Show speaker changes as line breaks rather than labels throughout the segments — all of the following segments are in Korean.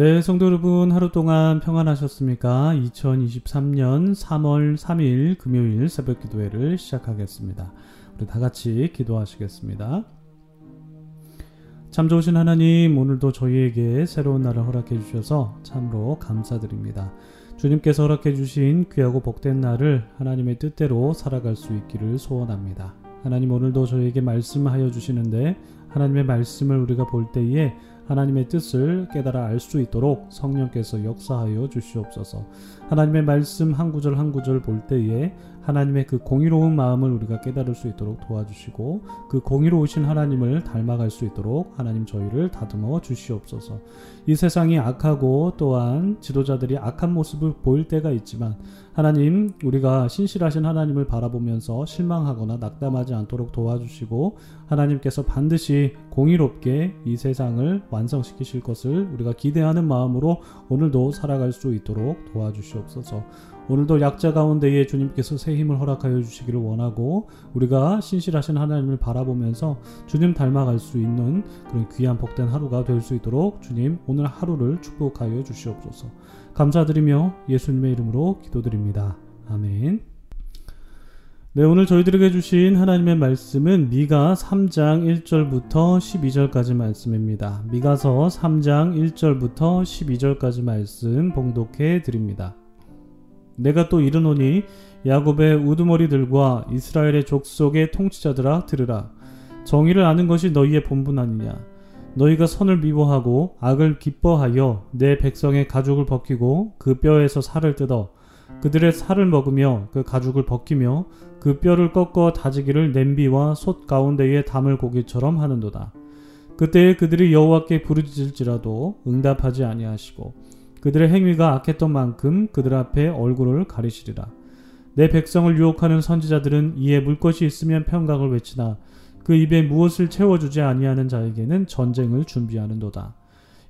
네, 성도 여러분 하루 동안 평안하셨습니까? 2023년 3월 3일 금요일 새벽 기도회를 시작하겠습니다. 우리 다 같이 기도하시겠습니다. 참 좋으신 하나님, 오늘도 저희에게 새로운 날을 허락해 주셔서 참으로 감사드립니다. 주님께서 허락해 주신 귀하고 복된 날을 하나님의 뜻대로 살아갈 수 있기를 소원합니다. 하나님 오늘도 저희에게 말씀하여 주시는데 하나님의 말씀을 우리가 볼 때에 하나님의 뜻을 깨달아 알 수 있도록 성령께서 역사하여 주시옵소서. 하나님의 말씀 한 구절 한 구절 볼 때에 하나님의 그 공의로운 마음을 우리가 깨달을 수 있도록 도와주시고 그 공의로우신 하나님을 닮아갈 수 있도록 하나님 저희를 다듬어 주시옵소서. 이 세상이 악하고 또한 지도자들이 악한 모습을 보일 때가 있지만 하나님 우리가 신실하신 하나님을 바라보면서 실망하거나 낙담하지 않도록 도와주시고 하나님께서 반드시 공의롭게 이 세상을 완성시키실 것을 우리가 기대하는 마음으로 오늘도 살아갈 수 있도록 도와주시옵소서. 오늘도 약자 가운데에 주님께서 새 힘을 허락하여 주시기를 원하고 우리가 신실하신 하나님을 바라보면서 주님 닮아갈 수 있는 그런 귀한 복된 하루가 될 수 있도록 주님 오늘 하루를 축복하여 주시옵소서. 감사드리며 예수님의 이름으로 기도드립니다. 아멘. 네, 오늘 저희들에게 주신 하나님의 말씀은 미가 3장 1절부터 12절까지 말씀입니다. 미가서 3장 1절부터 12절까지 말씀 봉독해 드립니다. 내가 또 이르노니 야곱의 우두머리들과 이스라엘의 족속의 통치자들아 들으라 정의를 아는 것이 너희의 본분 아니냐 너희가 선을 미워하고 악을 기뻐하여 내 백성의 가죽을 벗기고 그 뼈에서 살을 뜯어 그들의 살을 먹으며 그 가죽을 벗기며 그 뼈를 꺾어 다지기를 냄비와 솥 가운데에 담을 고기처럼 하는도다. 그때에 그들이 여호와께 부르짖을지라도 응답하지 아니하시고 그들의 행위가 악했던 만큼 그들 앞에 얼굴을 가리시리라. 내 백성을 유혹하는 선지자들은 이에 물 것이 있으면 평강을 외치나 그 입에 무엇을 채워주지 아니하는 자에게는 전쟁을 준비하는도다.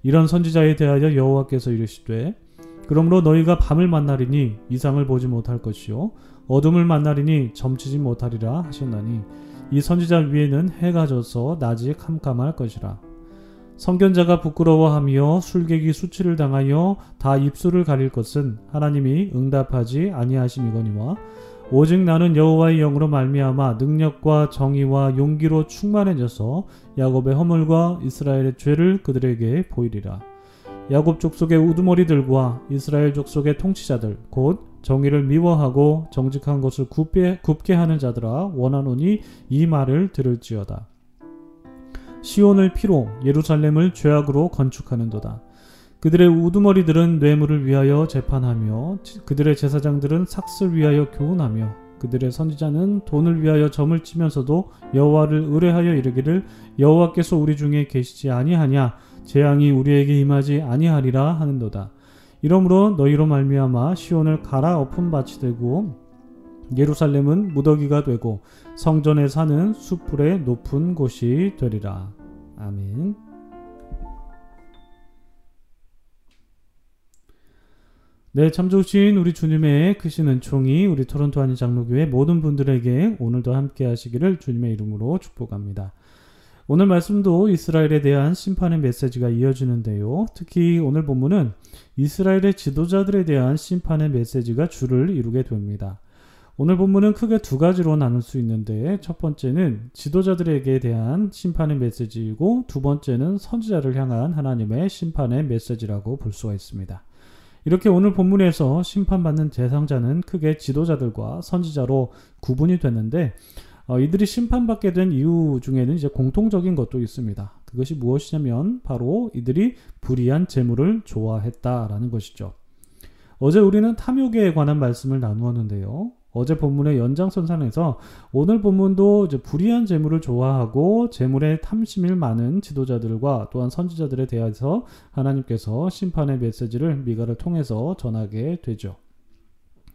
이런 선지자에 대하여 여호와께서 이르시되 그러므로 너희가 밤을 만나리니 이상을 보지 못할 것이요 어둠을 만나리니 점치지 못하리라 하셨나니 이 선지자 위에는 해가 져서 낮이 캄캄할 것이라. 성견자가 부끄러워하며 술객이 수치를 당하여 다 입술을 가릴 것은 하나님이 응답하지 아니하심이거니와 오직 나는 여호와의 영으로 말미암아 능력과 정의와 용기로 충만해져서 야곱의 허물과 이스라엘의 죄를 그들에게 보이리라. 야곱 족속의 우두머리들과 이스라엘 족속의 통치자들 곧 정의를 미워하고 정직한 것을 굽게, 굽게 하는 자들아 원하노니 이 말을 들을지어다. 시온을 피로 예루살렘을 죄악으로 건축하는도다. 그들의 우두머리들은 뇌물을 위하여 재판하며 그들의 제사장들은 삭슬 위하여 교훈하며 그들의 선지자는 돈을 위하여 점을 치면서도 여호와를 의뢰하여 이르기를 여호와께서 우리 중에 계시지 아니하냐 재앙이 우리에게 임하지 아니하리라 하는도다. 이러므로 너희로 말미암아 시온을 갈아 엎은 밭이 되고 예루살렘은 무더기가 되고 성전에 사는 숲풀의 높은 곳이 되리라. 아멘. 네, 참 좋으신 우리 주님의 크신 은총이 우리 토론토 한인 장로교회 모든 분들에게 오늘도 함께 하시기를 주님의 이름으로 축복합니다. 오늘 말씀도 이스라엘에 대한 심판의 메시지가 이어지는데요. 특히 오늘 본문은 이스라엘의 지도자들에 대한 심판의 메시지가 주를 이루게 됩니다. 오늘 본문은 크게 두 가지로 나눌 수 있는데 첫 번째는 지도자들에게 대한 심판의 메시지이고 두 번째는 선지자를 향한 하나님의 심판의 메시지라고 볼 수가 있습니다. 이렇게 오늘 본문에서 심판받는 대상자는 크게 지도자들과 선지자로 구분이 됐는데 어, 이들이 심판받게 된 이유 중에는 이제 공통적인 것도 있습니다. 그것이 무엇이냐면 바로 이들이 불의한 재물을 좋아했다라는 것이죠. 어제 우리는 탐욕에 관한 말씀을 나누었는데요. 어제 본문의 연장선상에서 오늘 본문도 이제 불의한 재물을 좋아하고 재물에 탐심이 많은 지도자들과 또한 선지자들에 대해서 하나님께서 심판의 메시지를 미가를 통해서 전하게 되죠.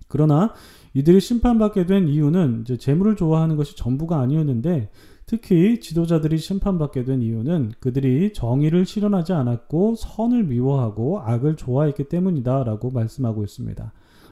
그러나 이들이 심판받게 된 이유는 이제 재물을 좋아하는 것이 전부가 아니었는데 특히 지도자들이 심판받게 된 이유는 그들이 정의를 실현하지 않았고 선을 미워하고 악을 좋아했기 때문이다라고 말씀하고 있습니다.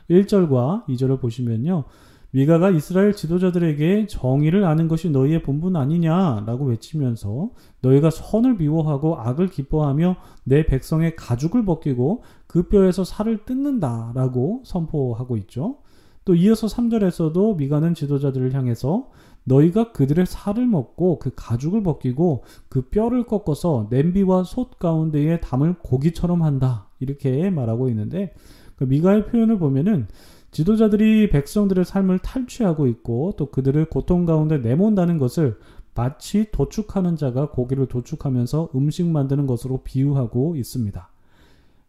1절과 2절을 보시면요. 미가가 이스라엘 지도자들에게 정의를 아는 것이 너희의 본분 아니냐라고 외치면서 너희가 선을 미워하고 악을 기뻐하며 내 백성의 가죽을 벗기고 그 뼈에서 살을 뜯는다라고 선포하고 있죠. 또 이어서 3절에서도 미가는 지도자들을 향해서 너희가 그들의 살을 먹고 그 가죽을 벗기고 그 뼈를 꺾어서 냄비와 솥 가운데에 담을 고기처럼 한다. 이렇게 말하고 있는데 그 미가의 표현을 보면은 지도자들이 백성들의 삶을 탈취하고 있고 또 그들을 고통 가운데 내몬다는 것을 마치 도축하는 자가 고기를 도축하면서 음식 만드는 것으로 비유하고 있습니다.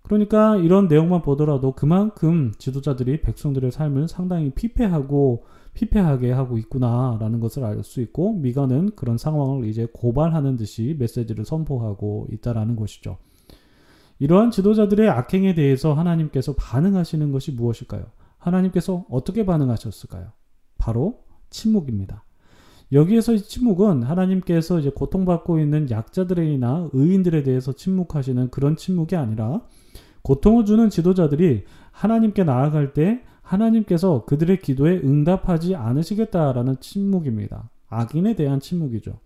그러니까 이런 내용만 보더라도 그만큼 지도자들이 백성들의 삶을 상당히 피폐하고 피폐하게 하고 있구나라는 것을 알 수 있고 미가는 그런 상황을 이제 고발하는 듯이 메시지를 선포하고 있다라는 것이죠. 이러한 지도자들의 악행에 대해서 하나님께서 반응하시는 것이 무엇일까요? 하나님께서 어떻게 반응하셨을까요? 바로 침묵입니다. 여기에서 이 침묵은 하나님께서 이제 고통받고 있는 약자들이나 의인들에 대해서 침묵하시는 그런 침묵이 아니라 고통을 주는 지도자들이 하나님께 나아갈 때 하나님께서 그들의 기도에 응답하지 않으시겠다라는 침묵입니다. 악인에 대한 침묵이죠.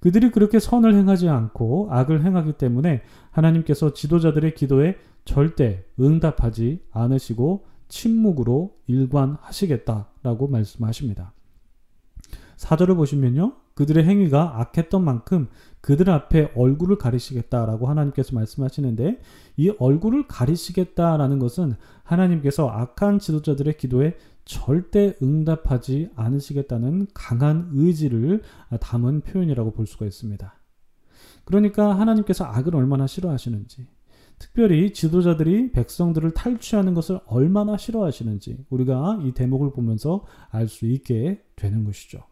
그들이 그렇게 선을 행하지 않고 악을 행하기 때문에 하나님께서 지도자들의 기도에 절대 응답하지 않으시고 침묵으로 일관하시겠다라고 말씀하십니다. 사절을 보시면요. 그들의 행위가 악했던 만큼 그들 앞에 얼굴을 가리시겠다라고 하나님께서 말씀하시는데 이 얼굴을 가리시겠다라는 것은 하나님께서 악한 지도자들의 기도에 절대 응답하지 않으시겠다는 강한 의지를 담은 표현이라고 볼 수가 있습니다. 그러니까 하나님께서 악을 얼마나 싫어하시는지, 특별히 지도자들이 백성들을 탈취하는 것을 얼마나 싫어하시는지 우리가 이 대목을 보면서 알 수 있게 되는 것이죠.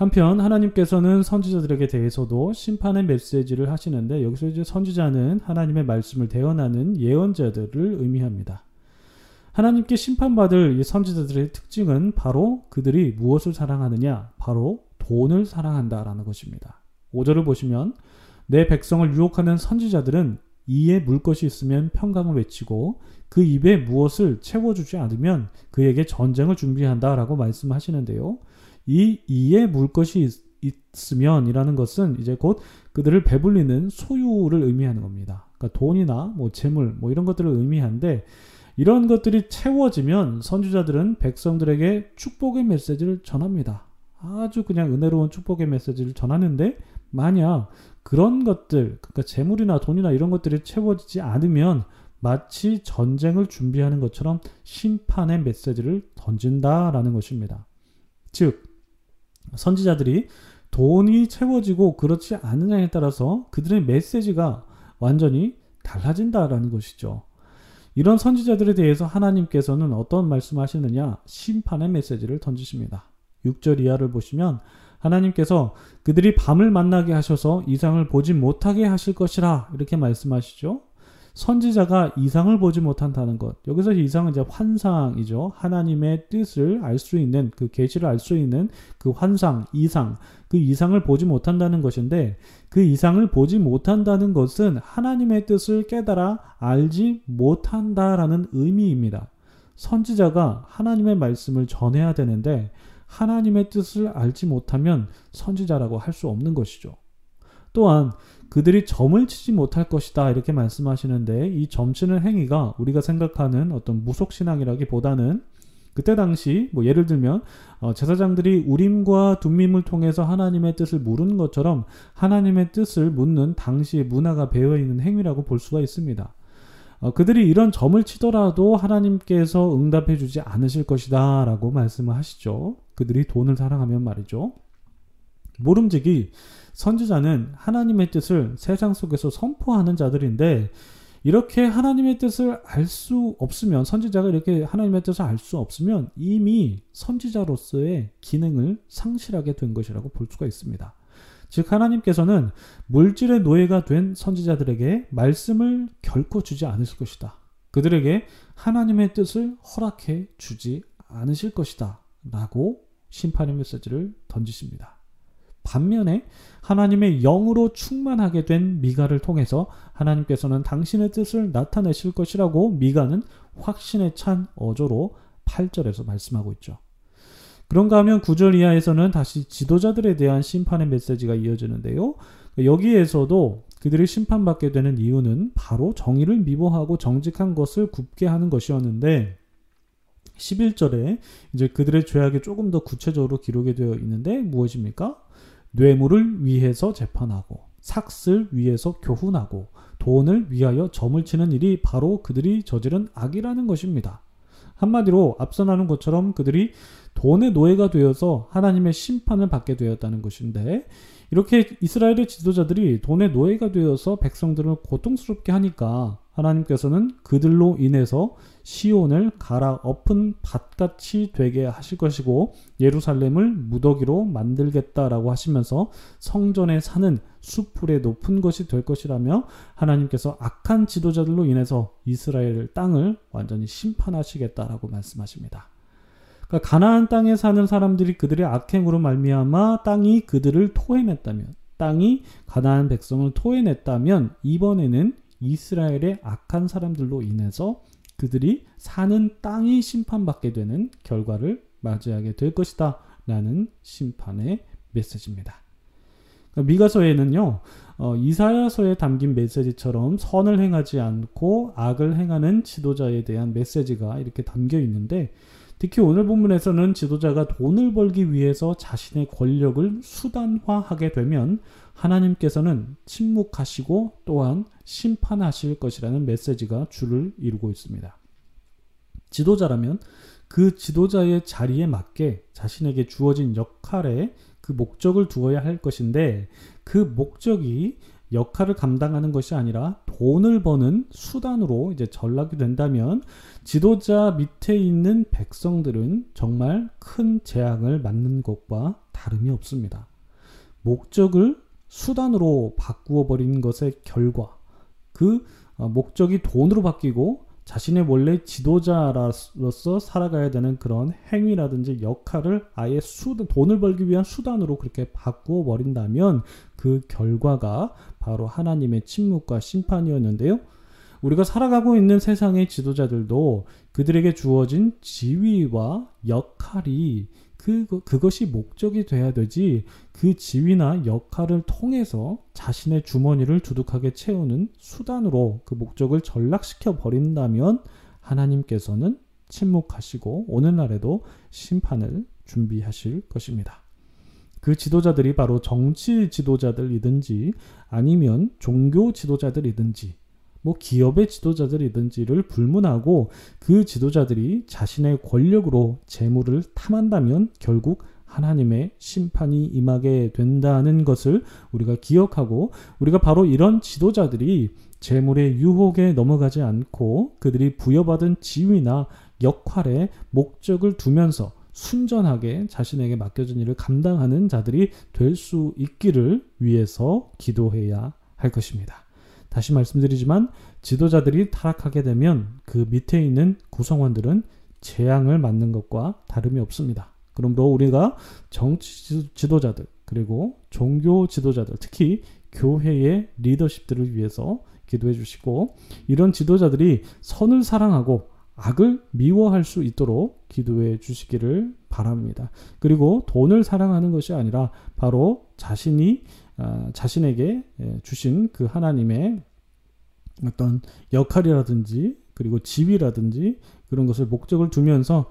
한편 하나님께서는 선지자들에게 대해서도 심판의 메시지를 하시는데 여기서 이제 선지자는 하나님의 말씀을 대언하는 예언자들을 의미합니다. 하나님께 심판받을 이 선지자들의 특징은 바로 그들이 무엇을 사랑하느냐? 바로 돈을 사랑한다라는 것입니다. 5절을 보시면 내 백성을 유혹하는 선지자들은 이에 물 것이 있으면 평강을 외치고 그 입에 무엇을 채워주지 않으면 그에게 전쟁을 준비한다라고 말씀하시는데요. 이 이에 물 것이 있, 으면이라는 것은 이제 곧 그들을 배불리는 소유를 의미하는 겁니다. 그러니까 돈이나 뭐 재물 뭐 이런 것들을 의미하는데 이런 것들이 채워지면 선주자들은 백성들에게 축복의 메시지를 전합니다. 아주 그냥 은혜로운 축복의 메시지를 전하는데 만약 그런 것들, 그러니까 재물이나 돈이나 이런 것들이 채워지지 않으면 마치 전쟁을 준비하는 것처럼 심판의 메시지를 던진다라는 것입니다. 즉, 선지자들이 돈이 채워지고 그렇지 않느냐에 따라서 그들의 메시지가 완전히 달라진다라는 것이죠. 이런 선지자들에 대해서 하나님께서는 어떤 말씀하시느냐? 심판의 메시지를 던지십니다. 6절 이하를 보시면 하나님께서 그들이 밤을 만나게 하셔서 이상을 보지 못하게 하실 것이라 이렇게 말씀하시죠. 선지자가 이상을 보지 못한다는 것. 여기서 이상은 이제 환상이죠. 하나님의 뜻을 알 수 있는 그 계시를 알 수 있는 그 환상, 이상, 그 이상을 보지 못한다는 것인데 그 이상을 보지 못한다는 것은 하나님의 뜻을 깨달아 알지 못한다라는 의미입니다. 선지자가 하나님의 말씀을 전해야 되는데 하나님의 뜻을 알지 못하면 선지자라고 할 수 없는 것이죠. 또한 그들이 점을 치지 못할 것이다 이렇게 말씀하시는데 이 점치는 행위가 우리가 생각하는 어떤 무속 신앙이라기보다는 그때 당시 뭐 예를 들면 어 제사장들이 우림과 둠밈을 통해서 하나님의 뜻을 물은 것처럼 하나님의 뜻을 묻는 당시의 문화가 배어 있는 행위라고 볼 수가 있습니다. 어 그들이 이런 점을 치더라도 하나님께서 응답해 주지 않으실 것이다 라고 말씀을 하시죠. 그들이 돈을 사랑하면 말이죠. 모름지기 선지자는 하나님의 뜻을 세상 속에서 선포하는 자들인데 이렇게 하나님의 뜻을 알 수 없으면 선지자가 이렇게 하나님의 뜻을 알 수 없으면 이미 선지자로서의 기능을 상실하게 된 것이라고 볼 수가 있습니다. 즉 하나님께서는 물질의 노예가 된 선지자들에게 말씀을 결코 주지 않으실 것이다. 그들에게 하나님의 뜻을 허락해 주지 않으실 것이다. 라고 심판의 메시지를 던지십니다. 반면에 하나님의 영으로 충만하게 된 미가를 통해서 하나님께서는 당신의 뜻을 나타내실 것이라고 미가는 확신에 찬 어조로 8절에서 말씀하고 있죠. 그런가 하면 9절 이하에서는 다시 지도자들에 대한 심판의 메시지가 이어지는데요. 여기에서도 그들이 심판받게 되는 이유는 바로 정의를 미워하고 정직한 것을 굽게 하는 것이었는데 11절에 이제 그들의 죄악이 조금 더 구체적으로 기록이 되어 있는데 무엇입니까? 뇌물을 위해서 재판하고 삭슬 위해서 교훈하고 돈을 위하여 점을 치는 일이 바로 그들이 저지른 악이라는 것입니다. 한마디로 앞서 나눈 것처럼 그들이 돈의 노예가 되어서 하나님의 심판을 받게 되었다는 것인데 이렇게 이스라엘의 지도자들이 돈의 노예가 되어서 백성들을 고통스럽게 하니까 하나님께서는 그들로 인해서 시온을 갈아엎은 밭같이 되게 하실 것이고 예루살렘을 무더기로 만들겠다라고 하시면서 성전에 사는 수풀의 높은 것이 될 것이라며 하나님께서 악한 지도자들로 인해서 이스라엘 땅을 완전히 심판하시겠다라고 말씀하십니다. 그러니까 가나안 땅에 사는 사람들이 그들의 악행으로 말미암아 땅이 그들을 토해냈다면 땅이 가나안 백성을 토해냈다면 이번에는 이스라엘의 악한 사람들로 인해서 그들이 사는 땅이 심판받게 되는 결과를 맞이하게 될 것이다. 라는 심판의 메시지입니다. 그러니까 미가서에는요, 어, 이사야서에 담긴 메시지처럼 선을 행하지 않고 악을 행하는 지도자에 대한 메시지가 이렇게 담겨 있는데, 특히 오늘 본문에서는 지도자가 돈을 벌기 위해서 자신의 권력을 수단화하게 되면 하나님께서는 침묵하시고 또한 심판하실 것이라는 메시지가 줄을 이루고 있습니다. 지도자라면 그 지도자의 자리에 맞게 자신에게 주어진 역할에 그 목적을 두어야 할 것인데 그 목적이 역할을 감당하는 것이 아니라 돈을 버는 수단으로 이제 전락이 된다면 지도자 밑에 있는 백성들은 정말 큰 재앙을 맞는 것과 다름이 없습니다. 목적을 수단으로 바꾸어 버린 것의 결과 그 어, 목적이 돈으로 바뀌고 자신의 원래 지도자로서 살아가야 되는 그런 행위라든지 역할을 아예 수 돈을 벌기 위한 수단으로 그렇게 바꾸어 버린다면 그 결과가 바로 하나님의 침묵과 심판이었는데요. 우리가 살아가고 있는 세상의 지도자들도 그들에게 주어진 지위와 역할이 그, 그것이 목적이 돼야 되지 그 지위나 역할을 통해서 자신의 주머니를 두둑하게 채우는 수단으로 그 목적을 전락시켜 버린다면 하나님께서는 침묵하시고 오늘날에도 심판을 준비하실 것입니다. 그 지도자들이 바로 정치 지도자들이든지 아니면 종교 지도자들이든지 뭐 기업의 지도자들이든지를 불문하고 그 지도자들이 자신의 권력으로 재물을 탐한다면 결국 하나님의 심판이 임하게 된다는 것을 우리가 기억하고 우리가 바로 이런 지도자들이 재물의 유혹에 넘어가지 않고 그들이 부여받은 지위나 역할에 목적을 두면서 순전하게 자신에게 맡겨진 일을 감당하는 자들이 될 수 있기를 위해서 기도해야 할 것입니다. 다시 말씀드리지만 지도자들이 타락하게 되면 그 밑에 있는 구성원들은 재앙을 맞는 것과 다름이 없습니다. 그러므로 우리가 정치 지도자들 그리고 종교 지도자들 특히 교회의 리더십들을 위해서 기도해 주시고 이런 지도자들이 선을 사랑하고 악을 미워할 수 있도록 기도해 주시기를 바랍니다. 그리고 돈을 사랑하는 것이 아니라 바로 자신이 아, 자신에게 예, 주신 그 하나님의 어떤 역할이라든지 그리고 지위라든지 그런 것을 목적을 두면서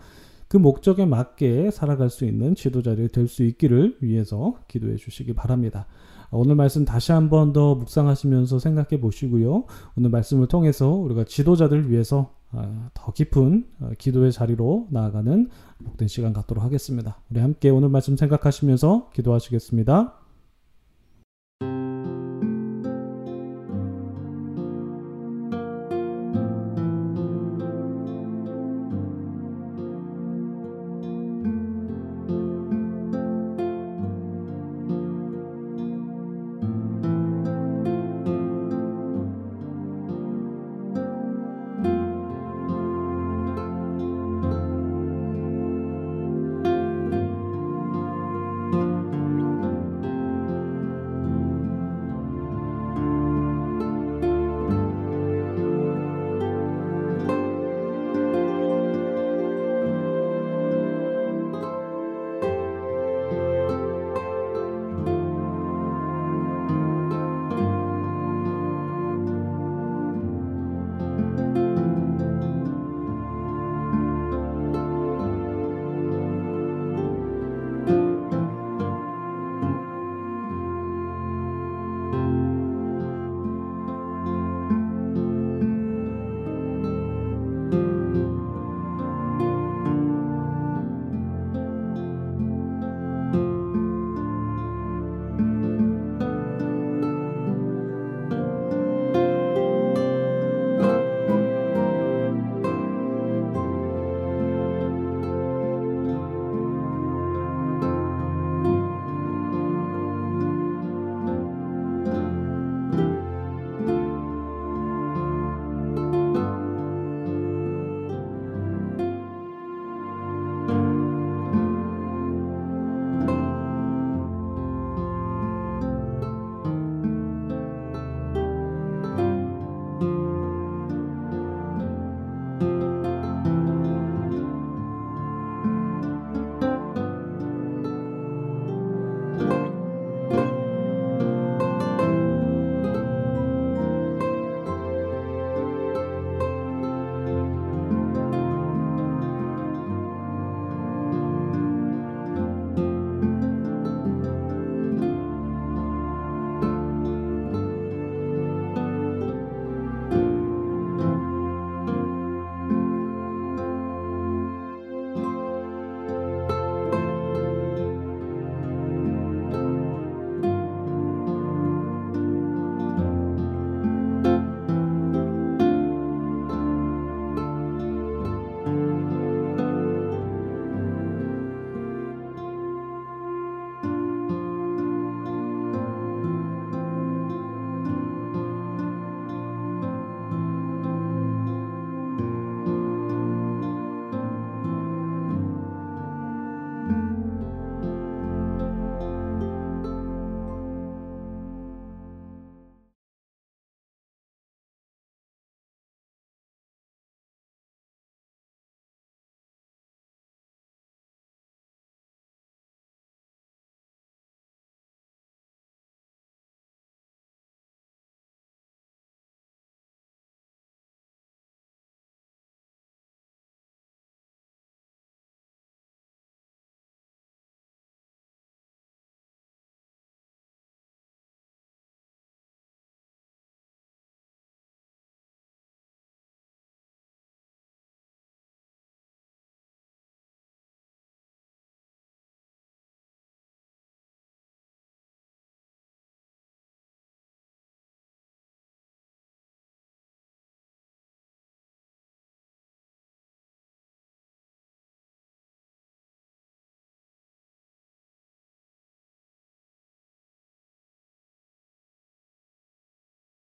그 목적에 맞게 살아갈 수 있는 지도자들이 될수 있기를 위해서 기도해 주시기 바랍니다. 오늘 말씀 다시 한 번 더 묵상하시면서 생각해 보시고요. 오늘 말씀을 통해서 우리가 지도자들 위해서 아, 더 깊은 어, 기도의 자리로 나아가는 복된 시간 갖도록 하겠습니다. 우리 함께 오늘 말씀 생각하시면서 기도하시겠습니다.